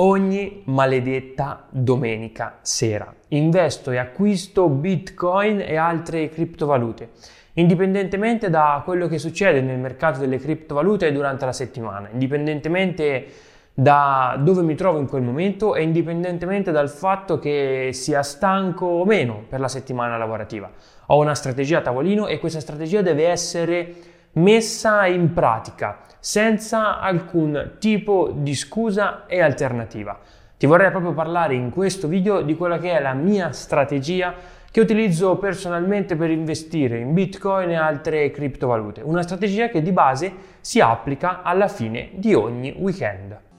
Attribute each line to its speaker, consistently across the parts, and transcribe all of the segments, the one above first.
Speaker 1: Ogni maledetta domenica sera. Investo e acquisto bitcoin e altre criptovalute, indipendentemente da quello che succede nel mercato delle criptovalute durante la settimana, indipendentemente da dove mi trovo in quel momento e indipendentemente dal fatto che sia stanco o meno per la settimana lavorativa. Ho una strategia a tavolino e questa strategia deve essere messa in pratica senza alcun tipo di scusa e alternativa. Ti vorrei proprio parlare in questo video di quella che è la mia strategia che utilizzo personalmente per investire in Bitcoin e altre criptovalute. Una strategia che di base si applica alla fine di ogni weekend.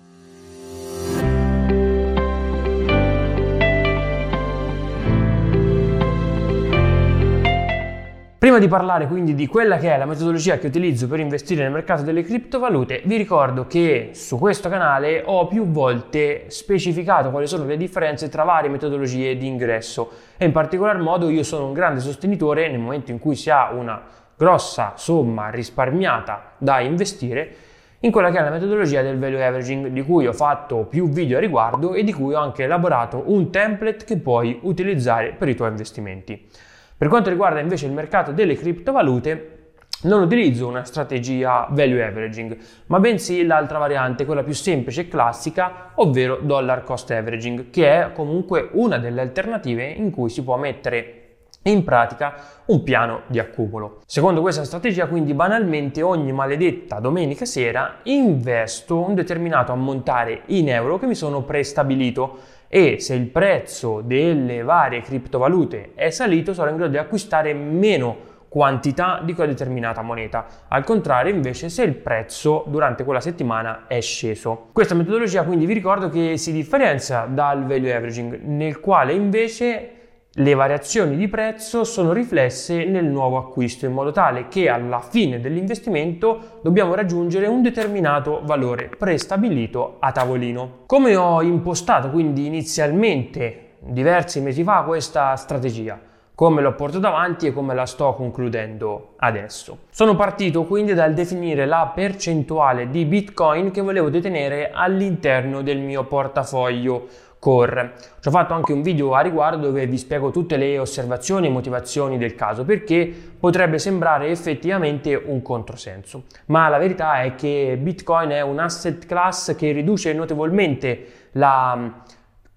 Speaker 1: Prima di parlare quindi di quella che è la metodologia che utilizzo per investire nel mercato delle criptovalute, vi ricordo che su questo canale ho più volte specificato quali sono le differenze tra varie metodologie di ingresso e in particolar modo io sono un grande sostenitore nel momento in cui si ha una grossa somma risparmiata da investire in quella che è la metodologia del value averaging di cui ho fatto più video a riguardo e di cui ho anche elaborato un template che puoi utilizzare per i tuoi investimenti. Per quanto riguarda invece il mercato delle criptovalute, non utilizzo una strategia value averaging, ma bensì l'altra variante, quella più semplice e classica, ovvero dollar cost averaging, che è comunque una delle alternative in cui si può mettere in pratica un piano di accumulo. Secondo questa strategia, quindi banalmente ogni maledetta domenica sera investo un determinato ammontare in euro che mi sono prestabilito e se il prezzo delle varie criptovalute è salito sarò in grado di acquistare meno quantità di quella determinata moneta. Al contrario, invece, se il prezzo durante quella settimana è sceso. Questa metodologia quindi vi ricordo che si differenzia dal value averaging, nel quale invece le variazioni di prezzo sono riflesse nel nuovo acquisto in modo tale che alla fine dell'investimento dobbiamo raggiungere un determinato valore prestabilito a tavolino. Come ho impostato quindi inizialmente diversi mesi fa questa strategia? come l'ho portato avanti e come la sto concludendo adesso. Sono partito quindi dal definire la percentuale di Bitcoin che volevo detenere all'interno del mio portafoglio core. Ci ho fatto anche un video a riguardo dove vi spiego tutte le osservazioni e motivazioni del caso perché potrebbe sembrare effettivamente un controsenso, ma la verità è che Bitcoin è un asset class che riduce notevolmente la mm,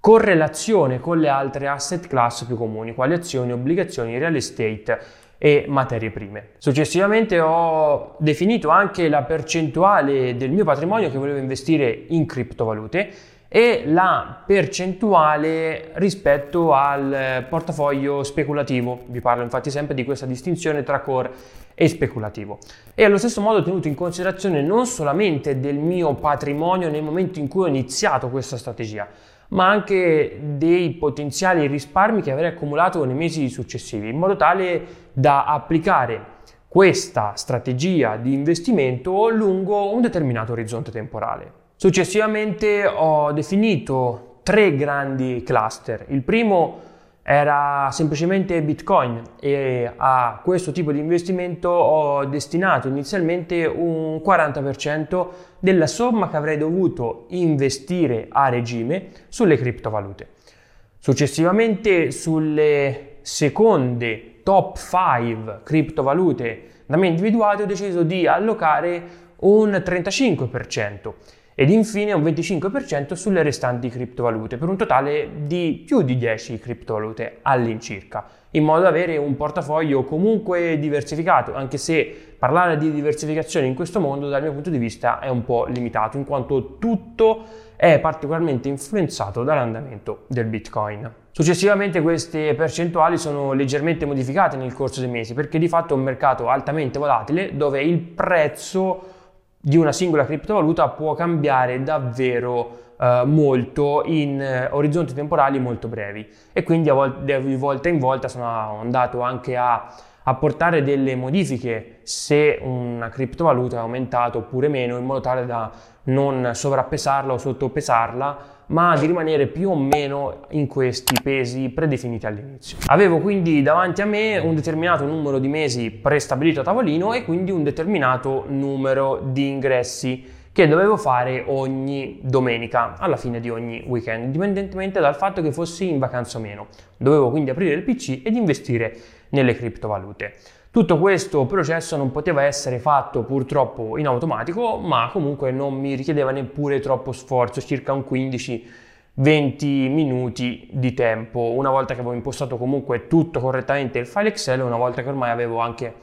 Speaker 1: correlazione con le altre asset class più comuni, quali azioni, obbligazioni, real estate e materie prime. Successivamente ho definito anche la percentuale del mio patrimonio che volevo investire in criptovalute e la percentuale rispetto al portafoglio speculativo. Vi parlo infatti sempre di questa distinzione tra core e speculativo. E allo stesso modo ho tenuto in considerazione non solamente del mio patrimonio nel momento in cui ho iniziato questa strategia, ma anche dei potenziali risparmi che avrei accumulato nei mesi successivi, in modo tale da applicare questa strategia di investimento lungo un determinato orizzonte temporale. Successivamente ho definito tre grandi cluster. Il primo era semplicemente Bitcoin e a questo tipo di investimento ho destinato inizialmente un 40% della somma che avrei dovuto investire a regime sulle criptovalute. Successivamente sulle seconde top 5 criptovalute da me individuate ho deciso di allocare un 35% ed infine un 25% sulle restanti criptovalute, per un totale di più di 10 criptovalute all'incirca, in modo da avere un portafoglio comunque diversificato, anche se parlare di diversificazione in questo mondo dal mio punto di vista è un po' limitato, in quanto tutto è particolarmente influenzato dall'andamento del Bitcoin. Successivamente queste percentuali sono leggermente modificate nel corso dei mesi perché di fatto è un mercato altamente volatile dove il prezzo di una singola criptovaluta può cambiare davvero eh, molto in eh, orizzonti temporali molto brevi. E quindi volte, di volta in volta sono andato anche a apportare delle modifiche se una criptovaluta è aumentata oppure meno in modo tale da non sovrappesarla o sottopesarla ma di rimanere più o meno in questi pesi predefiniti all'inizio. Avevo quindi davanti a me un determinato numero di mesi prestabilito a tavolino e quindi un determinato numero di ingressi che dovevo fare ogni domenica, alla fine di ogni weekend, indipendentemente dal fatto che fossi in vacanza o meno. Dovevo quindi aprire il PC ed investire nelle criptovalute. Tutto questo processo non poteva essere fatto purtroppo in automatico, ma comunque non mi richiedeva neppure troppo sforzo, circa un 15 20 minuti di tempo una volta che avevo impostato comunque tutto correttamente il file Excel una volta che ormai avevo anche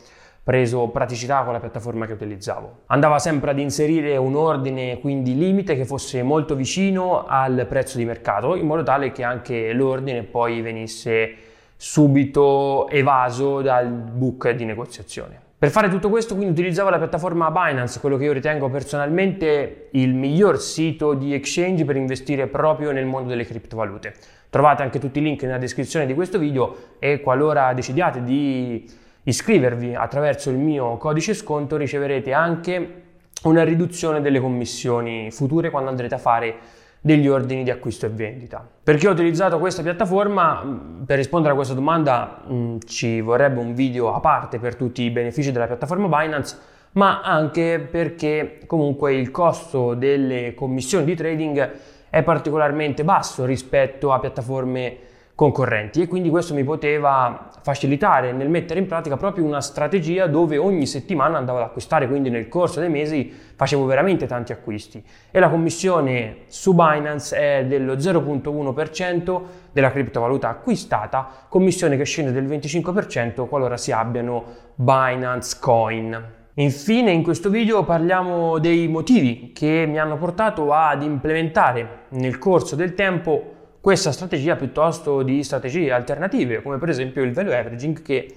Speaker 1: preso praticità con la piattaforma che utilizzavo. Andava sempre ad inserire un ordine quindi limite che fosse molto vicino al prezzo di mercato in modo tale che anche l'ordine poi venisse subito evaso dal book di negoziazione. Per fare tutto questo quindi utilizzavo la piattaforma Binance, quello che io ritengo personalmente il miglior sito di exchange per investire proprio nel mondo delle criptovalute. Trovate anche tutti i link nella descrizione di questo video e qualora decidiate di iscrivervi attraverso il mio codice sconto riceverete anche una riduzione delle commissioni future quando andrete a fare degli ordini di acquisto e vendita. Perché ho utilizzato questa piattaforma? Mm, per rispondere a questa domanda mh, mm, ci vorrebbe un video a parte per tutti i benefici della piattaforma Binance, ma anche perché comunque il costo delle commissioni di trading è particolarmente basso rispetto a piattaforme concorrenti. E quindi questo mi poteva facilitare nel mettere in pratica proprio una strategia dove ogni settimana andavo ad acquistare, quindi nel corso dei mesi facevo veramente tanti acquisti. E la commissione su Binance è dello 0.1% della criptovaluta acquistata, commissione che scende del 25% qualora si abbiano Binance Coin. Infine in questo video parliamo dei motivi che mi hanno portato ad implementare nel corso del tempo questa strategia piuttosto di strategie alternative, come per esempio il value averaging che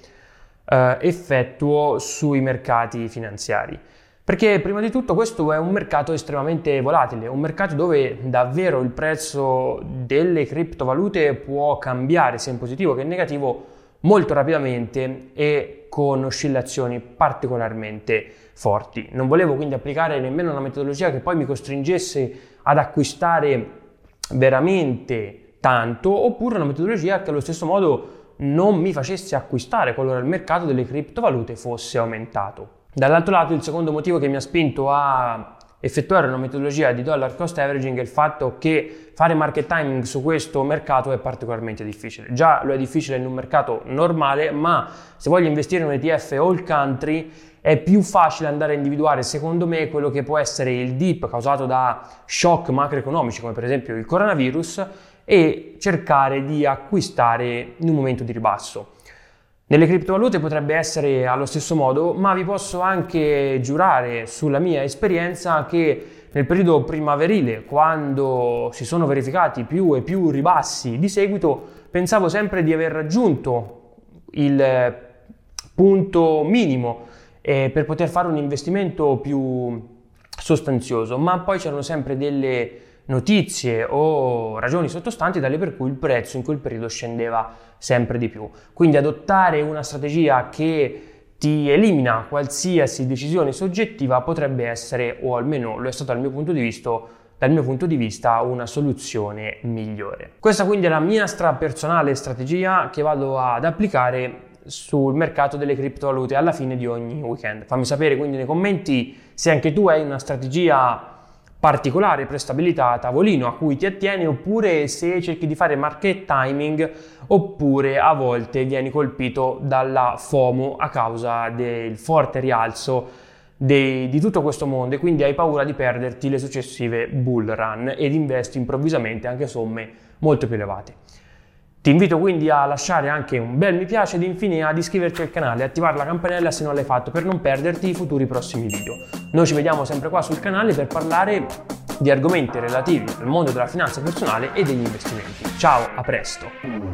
Speaker 1: eh, effettuo sui mercati finanziari. Perché prima di tutto questo è un mercato estremamente volatile, un mercato dove davvero il prezzo delle criptovalute può cambiare sia in positivo che in negativo molto rapidamente e con oscillazioni particolarmente forti. Non volevo quindi applicare nemmeno una metodologia che poi mi costringesse ad acquistare veramente tanto oppure una metodologia che allo stesso modo non mi facesse acquistare qualora il mercato delle criptovalute fosse aumentato. Dall'altro lato il secondo motivo che mi ha spinto a effettuare una metodologia di dollar cost averaging è il fatto che fare market timing su questo mercato è particolarmente difficile. Già lo è difficile in un mercato normale, ma se voglio investire in un ETF all country è più facile andare a individuare, secondo me, quello che può essere il dip causato da shock macroeconomici, come per esempio il coronavirus, e cercare di acquistare in un momento di ribasso. Nelle criptovalute potrebbe essere allo stesso modo, ma vi posso anche giurare sulla mia esperienza che nel periodo primaverile, quando si sono verificati più e più ribassi di seguito, pensavo sempre di aver raggiunto il punto minimo eh, per poter fare un investimento più sostanzioso, ma poi c'erano sempre delle notizie o ragioni sottostanti tali per cui il prezzo in quel periodo scendeva sempre di più. Quindi adottare una strategia che ti elimina qualsiasi decisione soggettiva potrebbe essere, o almeno lo è stato dal mio punto di vista, dal mio punto di vista una soluzione migliore. Questa quindi è la mia stra personale strategia che vado ad applicare sul mercato delle criptovalute alla fine di ogni weekend. Fammi sapere quindi nei commenti se anche tu hai una strategia particolare prestabilità a tavolino a cui ti attieni oppure se cerchi di fare market timing oppure a volte vieni colpito dalla FOMO a causa del forte rialzo dei, di tutto questo mondo e quindi hai paura di perderti le successive bull run ed investi improvvisamente anche somme molto più elevate. Ti invito quindi a lasciare anche un bel mi piace ed infine ad iscriverti al canale e attivare la campanella se non l'hai fatto per non perderti i futuri prossimi video. Noi ci vediamo sempre qua sul canale per parlare di argomenti relativi al mondo della finanza personale e degli investimenti. Ciao, a presto!